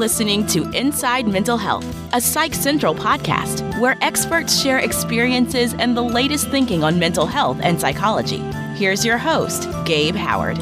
listening to Inside Mental Health, a Psych Central podcast where experts share experiences and the latest thinking on mental health and psychology. Here's your host, Gabe Howard.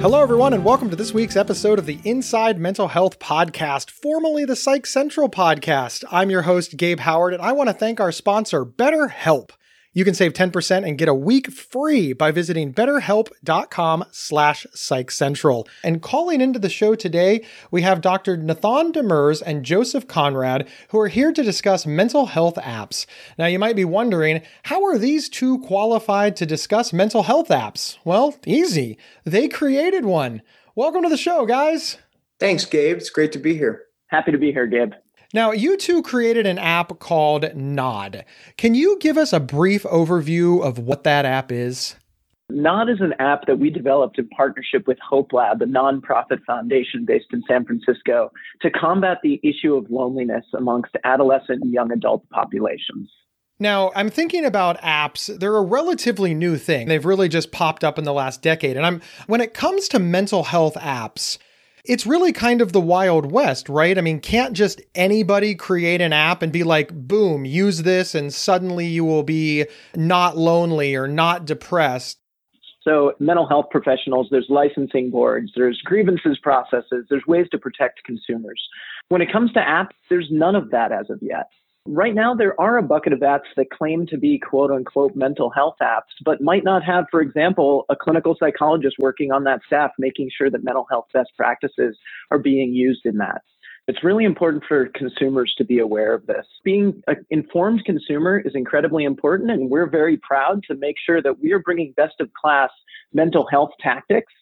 Hello, everyone, and welcome to this week's episode of the Inside Mental Health Podcast, formerly the Psych Central Podcast. I'm your host, Gabe Howard, and I want to thank our sponsor, BetterHelp. You can save 10% and get a week free by visiting betterhelp.com slash psychcentral. And calling into the show today, we have Dr. Nathan Demers and Joseph Conrad, who are here to discuss mental health apps. Now, you might be wondering, how are these two qualified to discuss mental health apps? Well, easy. They created one. Welcome to the show, guys. Thanks, Gabe. It's great to be here. Happy to be here, Gabe. Now, you two created an app called Nod. Can you give us a brief overview of what that app is? Nod is an app that we developed in partnership with Hope Lab, a nonprofit foundation based in San Francisco, to combat the issue of loneliness amongst adolescent and young adult populations. Now, I'm thinking about apps. They're a relatively new thing. They've really just popped up in the last decade. And I'm when it comes to mental health apps, it's really kind of the Wild West, right? I mean, can't just anybody create an app and be like, boom, use this, and suddenly you will be not lonely or not depressed. So, mental health professionals, there's licensing boards, there's grievances processes, there's ways to protect consumers. When it comes to apps, there's none of that as of yet. Right now, there are a bucket of apps that claim to be quote unquote mental health apps, but might not have, for example, a clinical psychologist working on that staff, making sure that mental health best practices are being used in that. It's really important for consumers to be aware of this. Being an informed consumer is incredibly important, and we're very proud to make sure that we are bringing best of class mental health tactics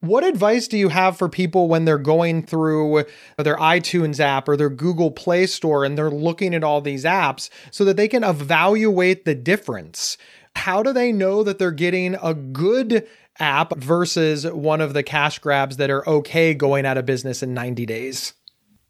what advice do you have for people when they're going through their iTunes app or their Google Play Store and they're looking at all these apps so that they can evaluate the difference? How do they know that they're getting a good app versus one of the cash grabs that are okay going out of business in 90 days?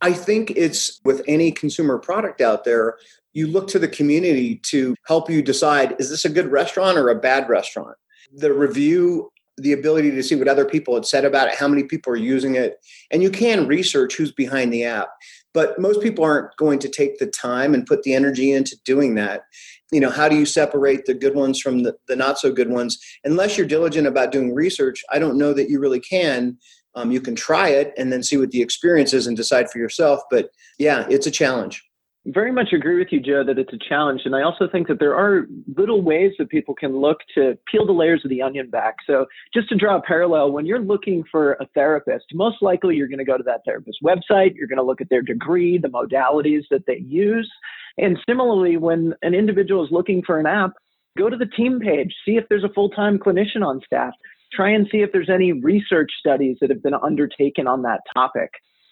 I think it's with any consumer product out there, you look to the community to help you decide is this a good restaurant or a bad restaurant? The review the ability to see what other people had said about it, how many people are using it, and you can research who's behind the app. But most people aren't going to take the time and put the energy into doing that. You know, how do you separate the good ones from the, the not so good ones? Unless you're diligent about doing research, I don't know that you really can. Um, you can try it and then see what the experience is and decide for yourself. But yeah, it's a challenge very much agree with you, Joe, that it's a challenge. And I also think that there are little ways that people can look to peel the layers of the onion back. So, just to draw a parallel, when you're looking for a therapist, most likely you're going to go to that therapist's website, you're going to look at their degree, the modalities that they use. And similarly, when an individual is looking for an app, go to the team page, see if there's a full time clinician on staff, try and see if there's any research studies that have been undertaken on that topic.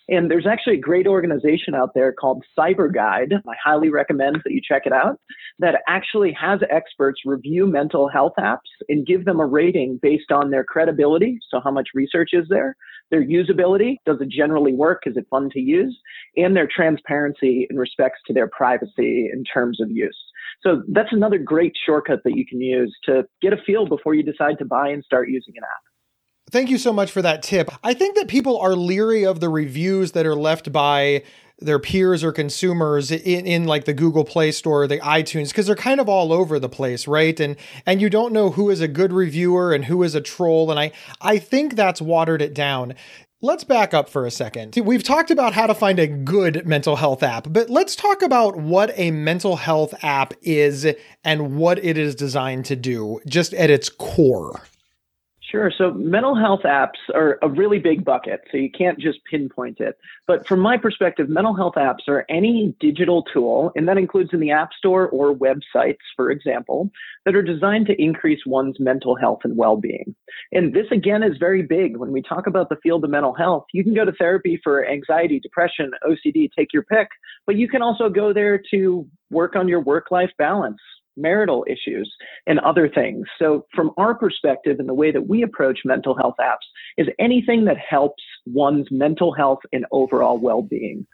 And there's actually a great organization out there called PsyberGuide. I highly recommend that you check it out. That actually has experts review mental health apps and give them a rating based on their credibility. So, how much research is there? Their usability. Does it generally work? Is it fun to use? And their transparency in respects to their privacy in terms of use. So, that's another great shortcut that you can use to get a feel before you decide to buy and start using an app. Thank you so much for that tip. I think that people are leery of the reviews that are left by their peers or consumers in, in like the Google Play Store or the iTunes because they're kind of all over the place, right? And and you don't know who is a good reviewer and who is a troll. And I I think that's watered it down. Let's back up for a second. We've talked about how to find a good mental health app, but let's talk about what a mental health app is and what it is designed to do, just at its core. Sure. So mental health apps are a really big bucket, so you can't just pinpoint it. But from my perspective, mental health apps are any digital tool, and that includes in the App Store or websites, for example, that are designed to increase one's mental health and well being. And this, again, is very big. When we talk about the field of mental health, you can go to therapy for anxiety, depression, OCD, take your pick, but you can also go there to work on your work life balance marital issues, and other things. So, from our perspective and the way that we approach mental health apps, is anything that helps one's mental health and overall well being.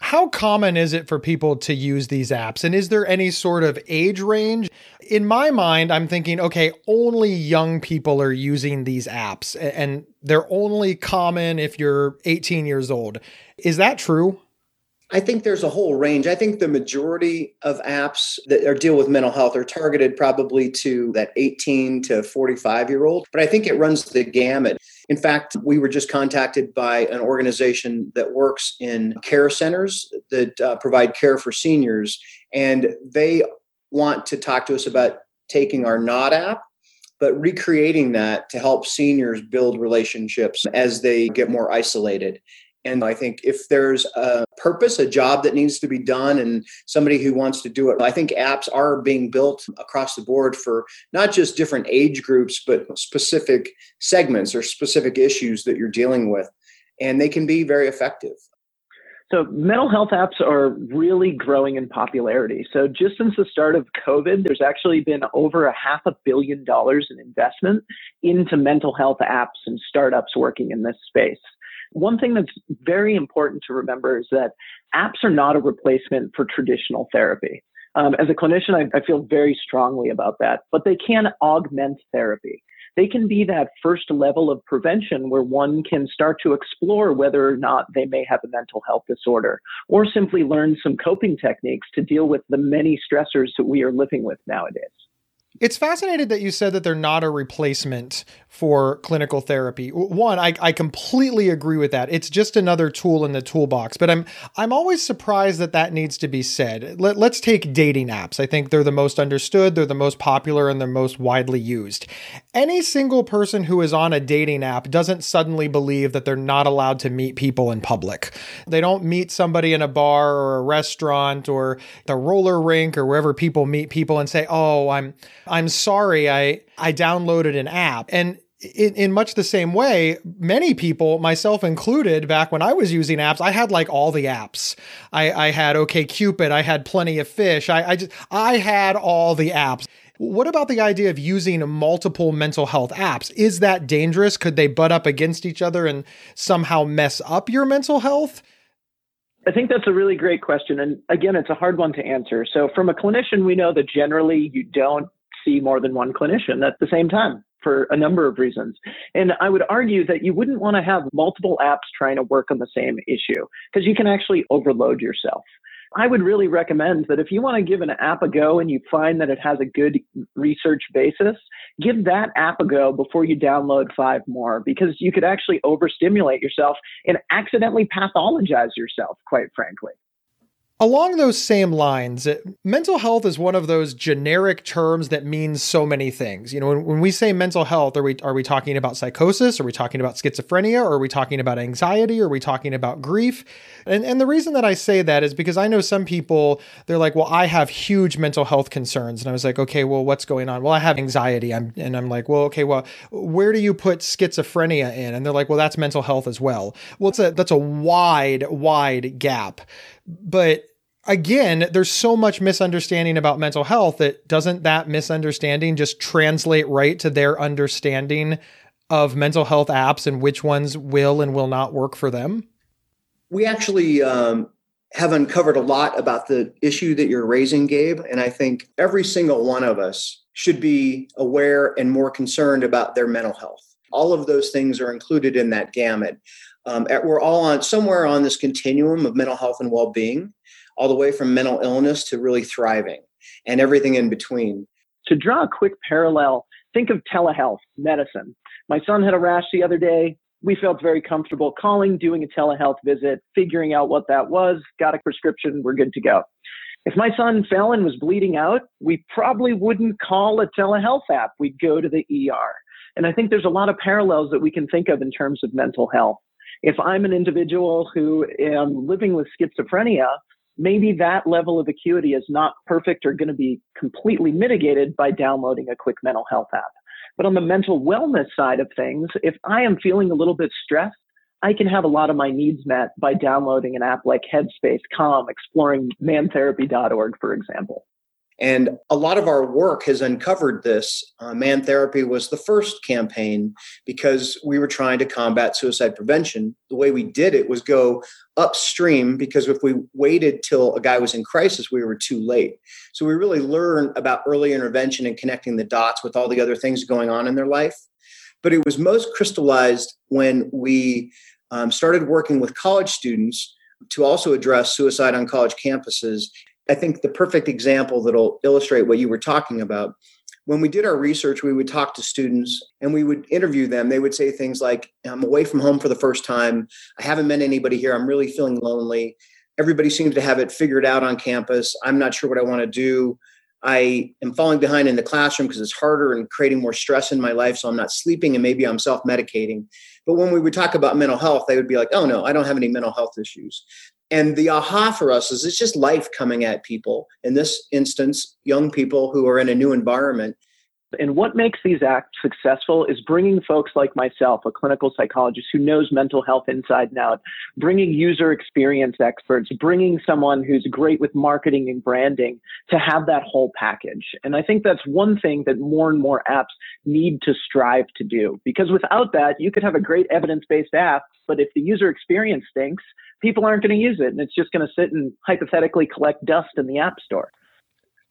How common is it for people to use these apps? And is there any sort of age range? In my mind, I'm thinking, okay, only young people are using these apps and they're only common if you're 18 years old. Is that true? I think there's a whole range. I think the majority of apps that are deal with mental health are targeted probably to that 18 to 45 year old, but I think it runs the gamut. In fact, we were just contacted by an organization that works in care centers that uh, provide care for seniors, and they want to talk to us about taking our Nod app but recreating that to help seniors build relationships as they get more isolated. And I think if there's a purpose, a job that needs to be done, and somebody who wants to do it, I think apps are being built across the board for not just different age groups, but specific segments or specific issues that you're dealing with. And they can be very effective. So, mental health apps are really growing in popularity. So, just since the start of COVID, there's actually been over a half a billion dollars in investment into mental health apps and startups working in this space. One thing that's very important to remember is that apps are not a replacement for traditional therapy. Um, as a clinician, I, I feel very strongly about that, but they can augment therapy. They can be that first level of prevention where one can start to explore whether or not they may have a mental health disorder or simply learn some coping techniques to deal with the many stressors that we are living with nowadays. It's fascinating that you said that they're not a replacement for clinical therapy. One, I, I completely agree with that. It's just another tool in the toolbox. But I'm I'm always surprised that that needs to be said. Let, let's take dating apps. I think they're the most understood, they're the most popular, and they're most widely used. Any single person who is on a dating app doesn't suddenly believe that they're not allowed to meet people in public. They don't meet somebody in a bar or a restaurant or the roller rink or wherever people meet people and say, "Oh, I'm I'm sorry, I I downloaded an app." And in, in much the same way, many people, myself included, back when I was using apps, I had like all the apps. I, I had Cupid, I had Plenty of Fish, I, I just I had all the apps. What about the idea of using multiple mental health apps? Is that dangerous? Could they butt up against each other and somehow mess up your mental health? I think that's a really great question. And again, it's a hard one to answer. So, from a clinician, we know that generally you don't see more than one clinician at the same time for a number of reasons. And I would argue that you wouldn't want to have multiple apps trying to work on the same issue because you can actually overload yourself. I would really recommend that if you want to give an app a go and you find that it has a good research basis, give that app a go before you download five more because you could actually overstimulate yourself and accidentally pathologize yourself, quite frankly. Along those same lines, uh, mental health is one of those generic terms that means so many things. You know, when, when, we say mental health, are we are we talking about psychosis? Are we talking about schizophrenia? Or are we talking about anxiety? Are we talking about grief? And and the reason that I say that is because I know some people they're like, well, I have huge mental health concerns, and I was like, okay, well, what's going on? Well, I have anxiety. I'm and I'm like, well, okay, well, where do you put schizophrenia in? And they're like, well, that's mental health as well. Well, it's a that's a wide wide gap, but again, there's so much misunderstanding about mental health that doesn't that misunderstanding just translate right to their understanding of mental health apps and which ones will and will not work for them? We actually um, have uncovered a lot about the issue that you're raising, Gabe. And I think every single one of us should be aware and more concerned about their mental health. All of those things are included in that gamut. Um, we're all on somewhere on this continuum of mental health and well-being all the way from mental illness to really thriving and everything in between. To draw a quick parallel, think of telehealth medicine. My son had a rash the other day. We felt very comfortable calling, doing a telehealth visit, figuring out what that was, got a prescription, we're good to go. If my son fell and was bleeding out, we probably wouldn't call a telehealth app. We'd go to the ER. And I think there's a lot of parallels that we can think of in terms of mental health. If I'm an individual who am living with schizophrenia, maybe that level of acuity is not perfect or going to be completely mitigated by downloading a quick mental health app. But on the mental wellness side of things, if I am feeling a little bit stressed, I can have a lot of my needs met by downloading an app like Headspace, Calm, exploring mantherapy.org, for example. And a lot of our work has uncovered this. Uh, Man Therapy was the first campaign because we were trying to combat suicide prevention. The way we did it was go upstream because if we waited till a guy was in crisis, we were too late. So we really learned about early intervention and connecting the dots with all the other things going on in their life. But it was most crystallized when we um, started working with college students to also address suicide on college campuses I think the perfect example that'll illustrate what you were talking about. When we did our research, we would talk to students and we would interview them. They would say things like, I'm away from home for the first time. I haven't met anybody here. I'm really feeling lonely. Everybody seems to have it figured out on campus. I'm not sure what I want to do. I am falling behind in the classroom because it's harder and creating more stress in my life. So I'm not sleeping and maybe I'm self medicating. But when we would talk about mental health, they would be like, oh no, I don't have any mental health issues. And the aha for us is it's just life coming at people. In this instance, young people who are in a new environment. And what makes these acts successful is bringing folks like myself, a clinical psychologist who knows mental health inside and out, bringing user experience experts, bringing someone who's great with marketing and branding to have that whole package. And I think that's one thing that more and more apps need to strive to do. Because without that, you could have a great evidence based app, but if the user experience stinks, people aren't going to use it and it's just going to sit and hypothetically collect dust in the app store.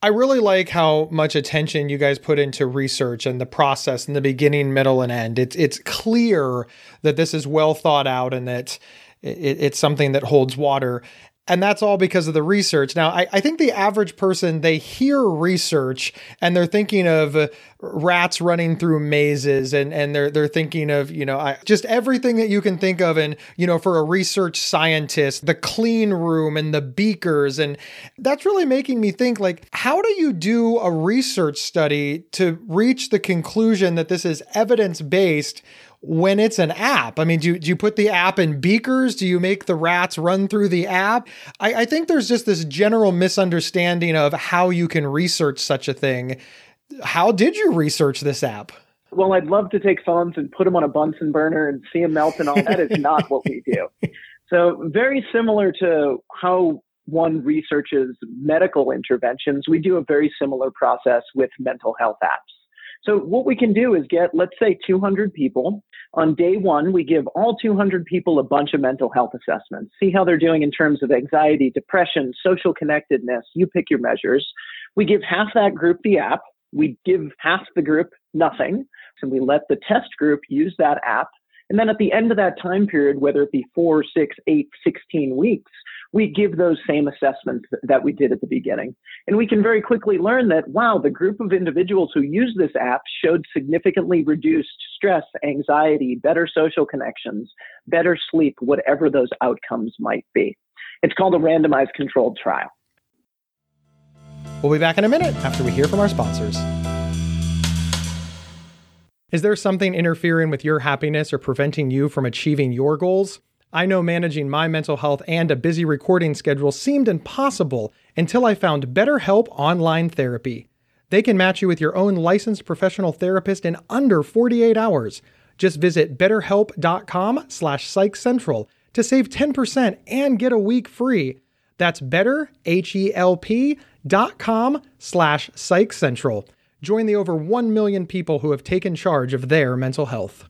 I really like how much attention you guys put into research and the process in the beginning, middle, and end. It's it's clear that this is well thought out and that it, it's something that holds water and that's all because of the research. Now, I, I, think the average person, they hear research and they're thinking of uh, rats running through mazes and, and they're, they're thinking of, you know, I, just everything that you can think of. And, you know, for a research scientist, the clean room and the beakers. And that's really making me think like, how do you do a research study to reach the conclusion that this is evidence based when it's an app? I mean, do you, do you put the app in beakers? Do you make the rats run through the app? I, I think there's just this general misunderstanding of how you can research such a thing. How did you research this app? Well, I'd love to take phones and put them on a Bunsen burner and see them melt and all. That is not what we do. So, very similar to how one researches medical interventions, we do a very similar process with mental health apps. So what we can do is get, let's say, 200 people. On day one, we give all 200 people a bunch of mental health assessments, see how they're doing in terms of anxiety, depression, social connectedness. You pick your measures. We give half that group the app. We give half the group nothing. And we let the test group use that app. And then at the end of that time period, whether it be four, six, eight, 16 weeks, we give those same assessments that we did at the beginning. And we can very quickly learn that, wow, the group of individuals who use this app showed significantly reduced stress, anxiety, better social connections, better sleep, whatever those outcomes might be. It's called a randomized controlled trial. We'll be back in a minute after we hear from our sponsors. Is there something interfering with your happiness or preventing you from achieving your goals? I know managing my mental health and a busy recording schedule seemed impossible until I found BetterHelp Online Therapy. They can match you with your own licensed professional therapist in under 48 hours. Just visit betterhelp.com slash psychcentral to save 10% and get a week free. That's betterhelp.com slash psychcentral. Join the over 1 million people who have taken charge of their mental health.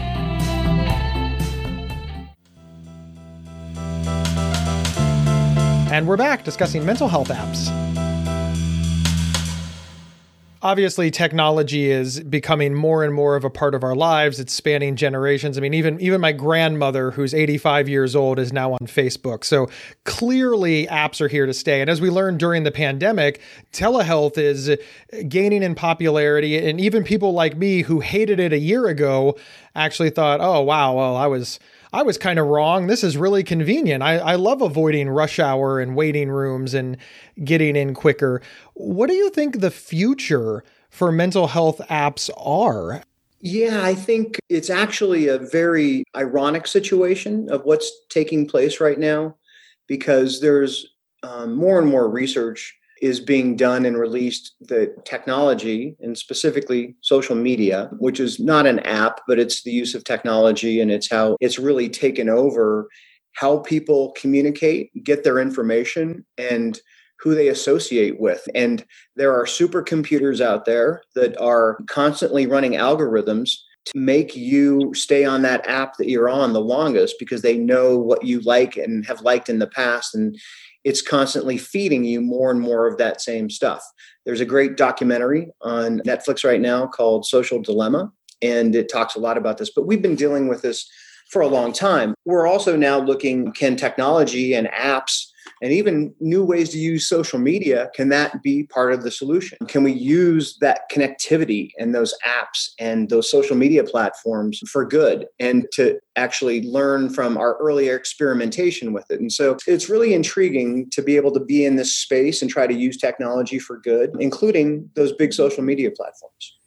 And we're back discussing mental health apps. Obviously, technology is becoming more and more of a part of our lives. It's spanning generations. I mean, even even my grandmother, who's 85 years old, is now on Facebook. So clearly, apps are here to stay. And as we learned during the pandemic, telehealth is gaining in popularity. And even people like me who hated it a year ago actually thought, "Oh, wow, well, I was." I was kind of wrong. This is really convenient. I, I love avoiding rush hour and waiting rooms and getting in quicker. What do you think the future for mental health apps are. Yeah, I think it's actually a very ironic situation of what's taking place right now because there's um, more and more research is being done and released the technology and specifically social media, which is not an app, but it's the use of technology and it's how it's really taken over how people communicate, get their information, and who they associate with. And there are supercomputers out there that are constantly running algorithms to make you stay on that app that you're on the longest because they know what you like and have liked in the past. And it's constantly feeding you more and more of that same stuff. There's a great documentary on Netflix right now called Social Dilemma, and it talks a lot about this. But we've been dealing with this for a long time. We're also now looking can technology and apps and even new ways to use social media can that be part of the solution? Can we use that connectivity and those apps and those social media platforms for good and to actually learn from our earlier experimentation with it? And so it's really intriguing to be able to be in this space and try to use technology for good including those big social media platforms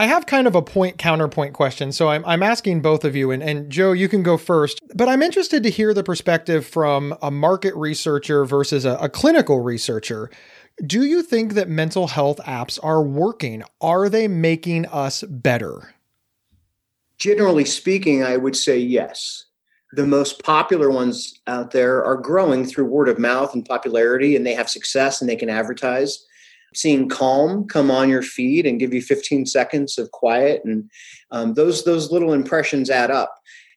I have kind of a point counterpoint question. So I'm, I'm asking both of you, and, and Joe, you can go first. But I'm interested to hear the perspective from a market researcher versus a, a clinical researcher. Do you think that mental health apps are working? Are they making us better? Generally speaking, I would say yes. The most popular ones out there are growing through word of mouth and popularity, and they have success and they can advertise seeing calm come on your feed and give you 15 seconds of quiet and um, those those little impressions add up.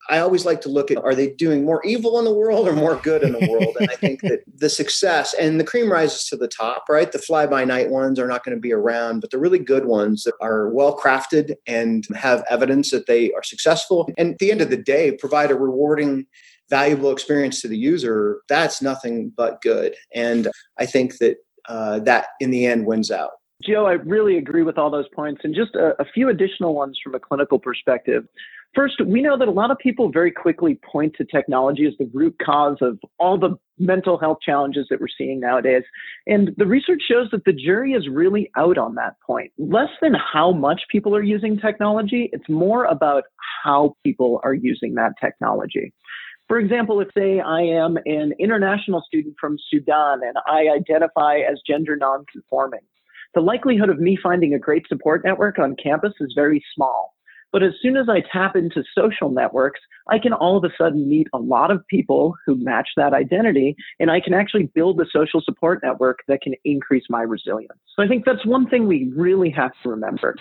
I always like to look at are they doing more evil in the world or more good in the world? And i think that the success and the cream rises to the top right? The fly by night ones are not going to be around but the really good ones that are well crafted and have evidence that they are successful. And at the end of the day provide a rewarding valuable experience to the user that's nothing but good. And i think that uh, that in the end wins out. Joe, I really agree with all those points. And just a, a, few additional ones from a clinical perspective. First, we know that a lot of people very quickly point to technology as the root cause of all the mental health challenges that we're seeing nowadays. And the research shows that the jury is really out on that point. Less than how much people are using technology, it's more about how people are using that technology. For example, if say I am an international student from Sudan and I identify as gender nonconforming, the likelihood of me finding a great support network on campus is very small. But as soon as I tap into social networks, I can all of a sudden meet a lot of people who match that identity, and I can actually build a social support network that can increase my resilience. So I think that's one thing we really have to remember.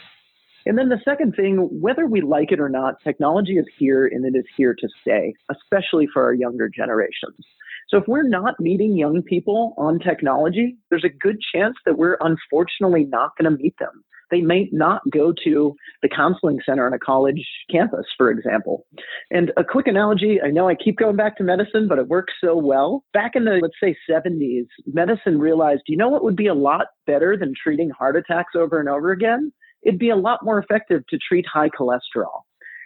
And then the second thing, whether we like it or not, technology is here and it is here to stay, especially for our younger generations. So if we're not meeting young people on technology, there's a good chance that we're unfortunately not going to meet them. They may not go to the counseling center on a college campus, for example. And a quick analogy I know I keep going back to medicine, but it works so well. Back in the, let's say, 70s, medicine realized, you know what would be a lot better than treating heart attacks over and over again? It'd be a lot more effective to treat high cholesterol.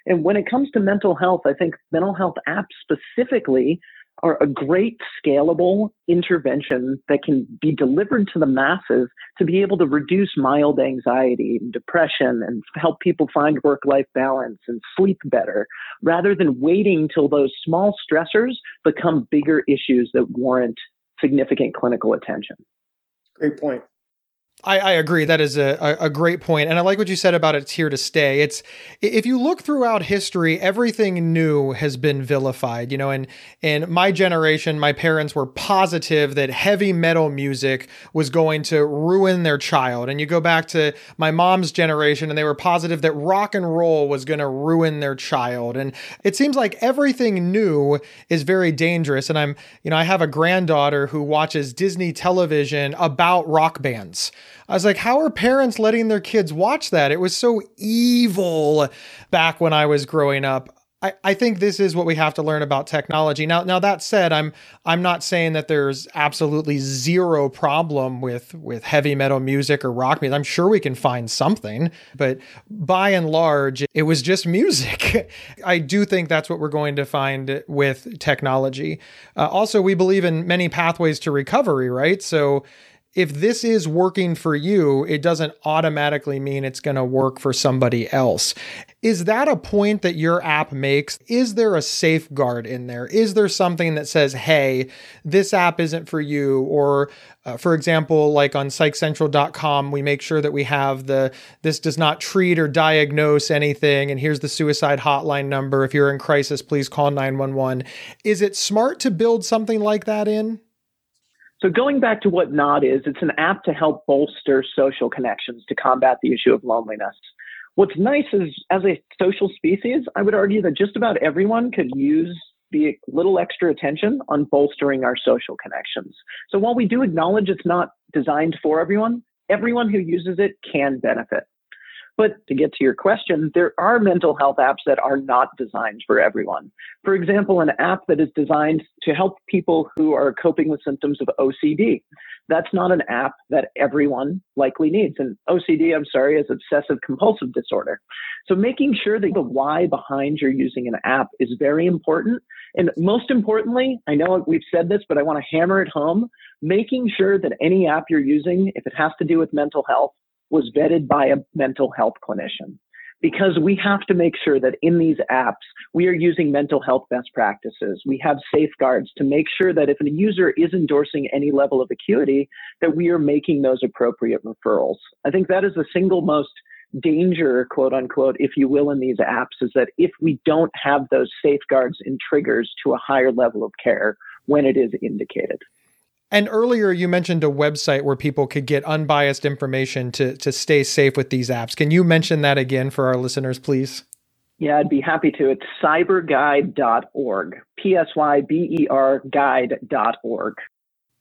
And when it comes to mental health, I think mental health apps specifically are a great scalable intervention that can be delivered to the masses to be able to reduce mild anxiety and depression and help people find work life balance and sleep better rather than waiting till those small stressors become bigger issues that warrant significant clinical attention. Great point. I, I, agree. That is a, a, great point. And I like what you said about it's here to stay. It's if you look throughout history, everything new has been vilified, you know, and in my generation, my parents were positive that heavy metal music was going to ruin their child. And you go back to my mom's generation and they were positive that rock and roll was going to ruin their child. And it seems like everything new is very dangerous. And I'm, you know, I have a granddaughter who watches Disney television about rock bands. I was like, how are parents letting their kids watch that? It was so evil back when I was growing up. I, I think this is what we have to learn about technology. Now, now that said, I'm I'm not saying that there's absolutely zero problem with with heavy metal music or rock music. I'm sure we can find something, but by and large, it was just music. I do think that's what we're going to find with technology. Uh, also, we believe in many pathways to recovery, right? So if this is working for you, it doesn't automatically mean it's going to work for somebody else. Is that a point that your app makes? Is there a safeguard in there? Is there something that says, hey, this app isn't for you? Or, uh, for example, like on psychcentral.com, we make sure that we have the this does not treat or diagnose anything. And here's the suicide hotline number. If you're in crisis, please call 911. Is it smart to build something like that in? So going back to what Nod is, it's an app to help bolster social connections to combat the issue of loneliness. What's nice is, as a social species, I would argue that just about everyone could use the little extra attention on bolstering our social connections. So while we do acknowledge it's not designed for everyone, everyone who uses it can benefit. But to get to your question, there are mental health apps that are not designed for everyone. For example, an app that is designed to help people who are coping with symptoms of OCD. That's not an app that everyone likely needs. And OCD, I'm sorry, is obsessive compulsive disorder. So making sure that the why behind you're using an app is very important. And most importantly, I know we've said this, but I want to hammer it home, making sure that any app you're using, if it has to do with mental health, was vetted by a mental health clinician. Because we have to make sure that in these apps we are using mental health best practices. We have safeguards to make sure that if a user is endorsing any level of acuity that we are making those appropriate referrals. I think that is the single most danger quote unquote if you will in these apps is that if we don't have those safeguards and triggers to a higher level of care when it is indicated and earlier you mentioned a website where people could get unbiased information to to stay safe with these apps. Can you mention that again for our listeners, please? Yeah, I'd be happy to. It's psyberguide.org. P S Y B E R guide.org.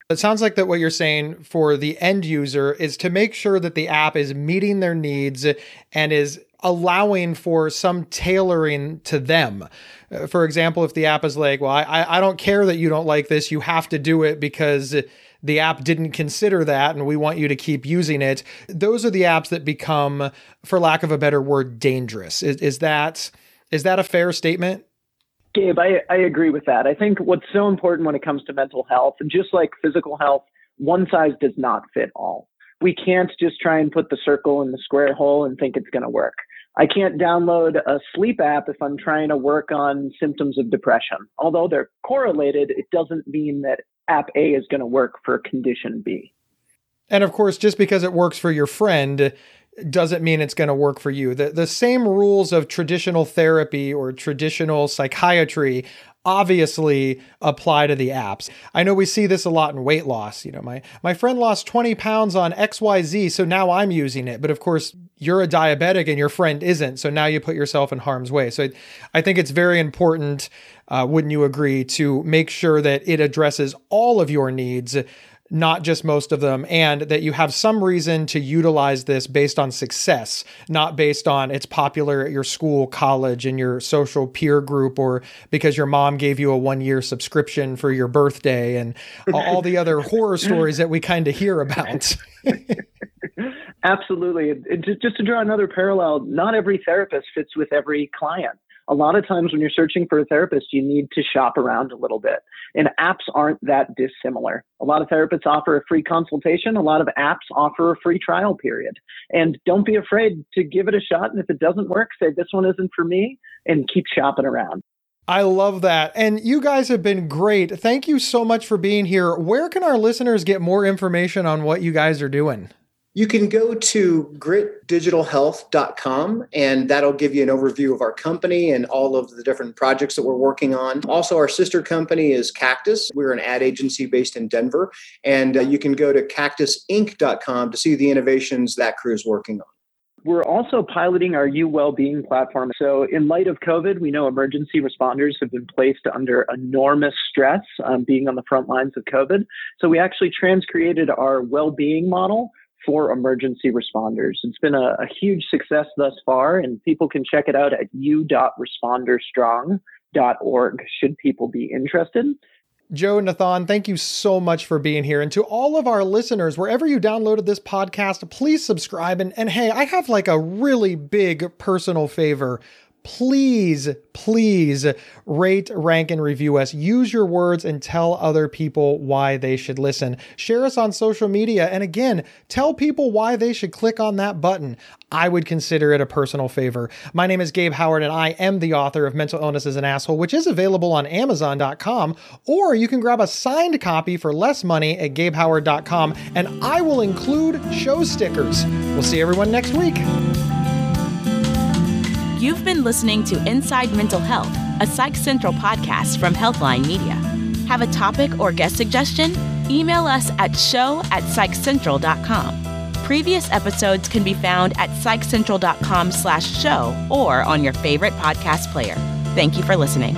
It sounds like that what you're saying for the end user is to make sure that the app is meeting their needs and is allowing for some tailoring to them. Uh, for example, if the app is like, well, I, I don't care that you don't like this, you have to do it because the app didn't consider that and we want you to keep using it. Those are the apps that become, for lack of a better word, dangerous. Is, is that is that a fair statement? Gabe, I, I agree with that. I think what's so important when it comes to mental health, just like physical health, one size does not fit all. We can't just try and put the circle in the square hole and think it's going to work. I can't download a sleep app if I'm trying to work on symptoms of depression. Although they're correlated, it doesn't mean that app A is going to work for condition B. And of course, just because it works for your friend doesn't mean it's going to work for you. The, the same rules of traditional therapy or traditional psychiatry obviously apply to the apps. I know we see this a lot in weight loss. You know, my my friend lost 20 pounds on XYZ, so now I'm using it. But of course, you're a diabetic and your friend isn't, so now you put yourself in harm's way. So I think it's very important, uh, wouldn't you agree, to make sure that it addresses all of your needs not just most of them, and that you have some reason to utilize this based on success, not based on it's popular at your school, college, and your social peer group, or because your mom gave you a one year subscription for your birthday, and all the other horror stories that we kind of hear about. Absolutely. just to draw another parallel, not every therapist fits with every client a lot of times when you're searching for a therapist, you need to shop around a little bit. And apps aren't that dissimilar. A lot of therapists offer a free consultation. A lot of apps offer a free trial period. And don't be afraid to give it a shot. And if it doesn't work, say, this one isn't for me, and keep shopping around. I love that. And you guys have been great. Thank you so much for being here. Where can our listeners get more information on what you guys are doing? You can go to gritdigitalhealth.com and that'll give you an overview of our company and all of the different projects that we're working on. Also, our sister company is Cactus. We're an ad agency based in Denver. And uh, you can go to cactusinc.com to see the innovations that crew is working on. We're also piloting our U Wellbeing platform. So, in light of COVID, we know emergency responders have been placed under enormous stress um, being on the front lines of COVID. So, we actually transcreated our well-being model for emergency responders. It's been a, a huge success thus far, and people can check it out at u.responderstrong.org should people be interested. Joe and Nathan, thank you so much for being here. And to all of our listeners, wherever you downloaded this podcast, please subscribe. And, and hey, I have like a really big personal favor please, please rate, rank, and review us. Use your words and tell other people why they should listen. Share us on social media. And again, tell people why they should click on that button. I would consider it a personal favor. My name is Gabe Howard, and I am the author of Mental Illness is an Asshole, which is available on Amazon.com, or you can grab a signed copy for less money at GabeHoward.com, and I will include show stickers. We'll see everyone next week. You've been listening to Inside Mental Health, a Psych Central podcast from Healthline Media. Have a topic or guest suggestion? Email us at show at psychcentral.com. Previous episodes can be found at psychcentral.com slash show or on your favorite podcast player. Thank you for listening.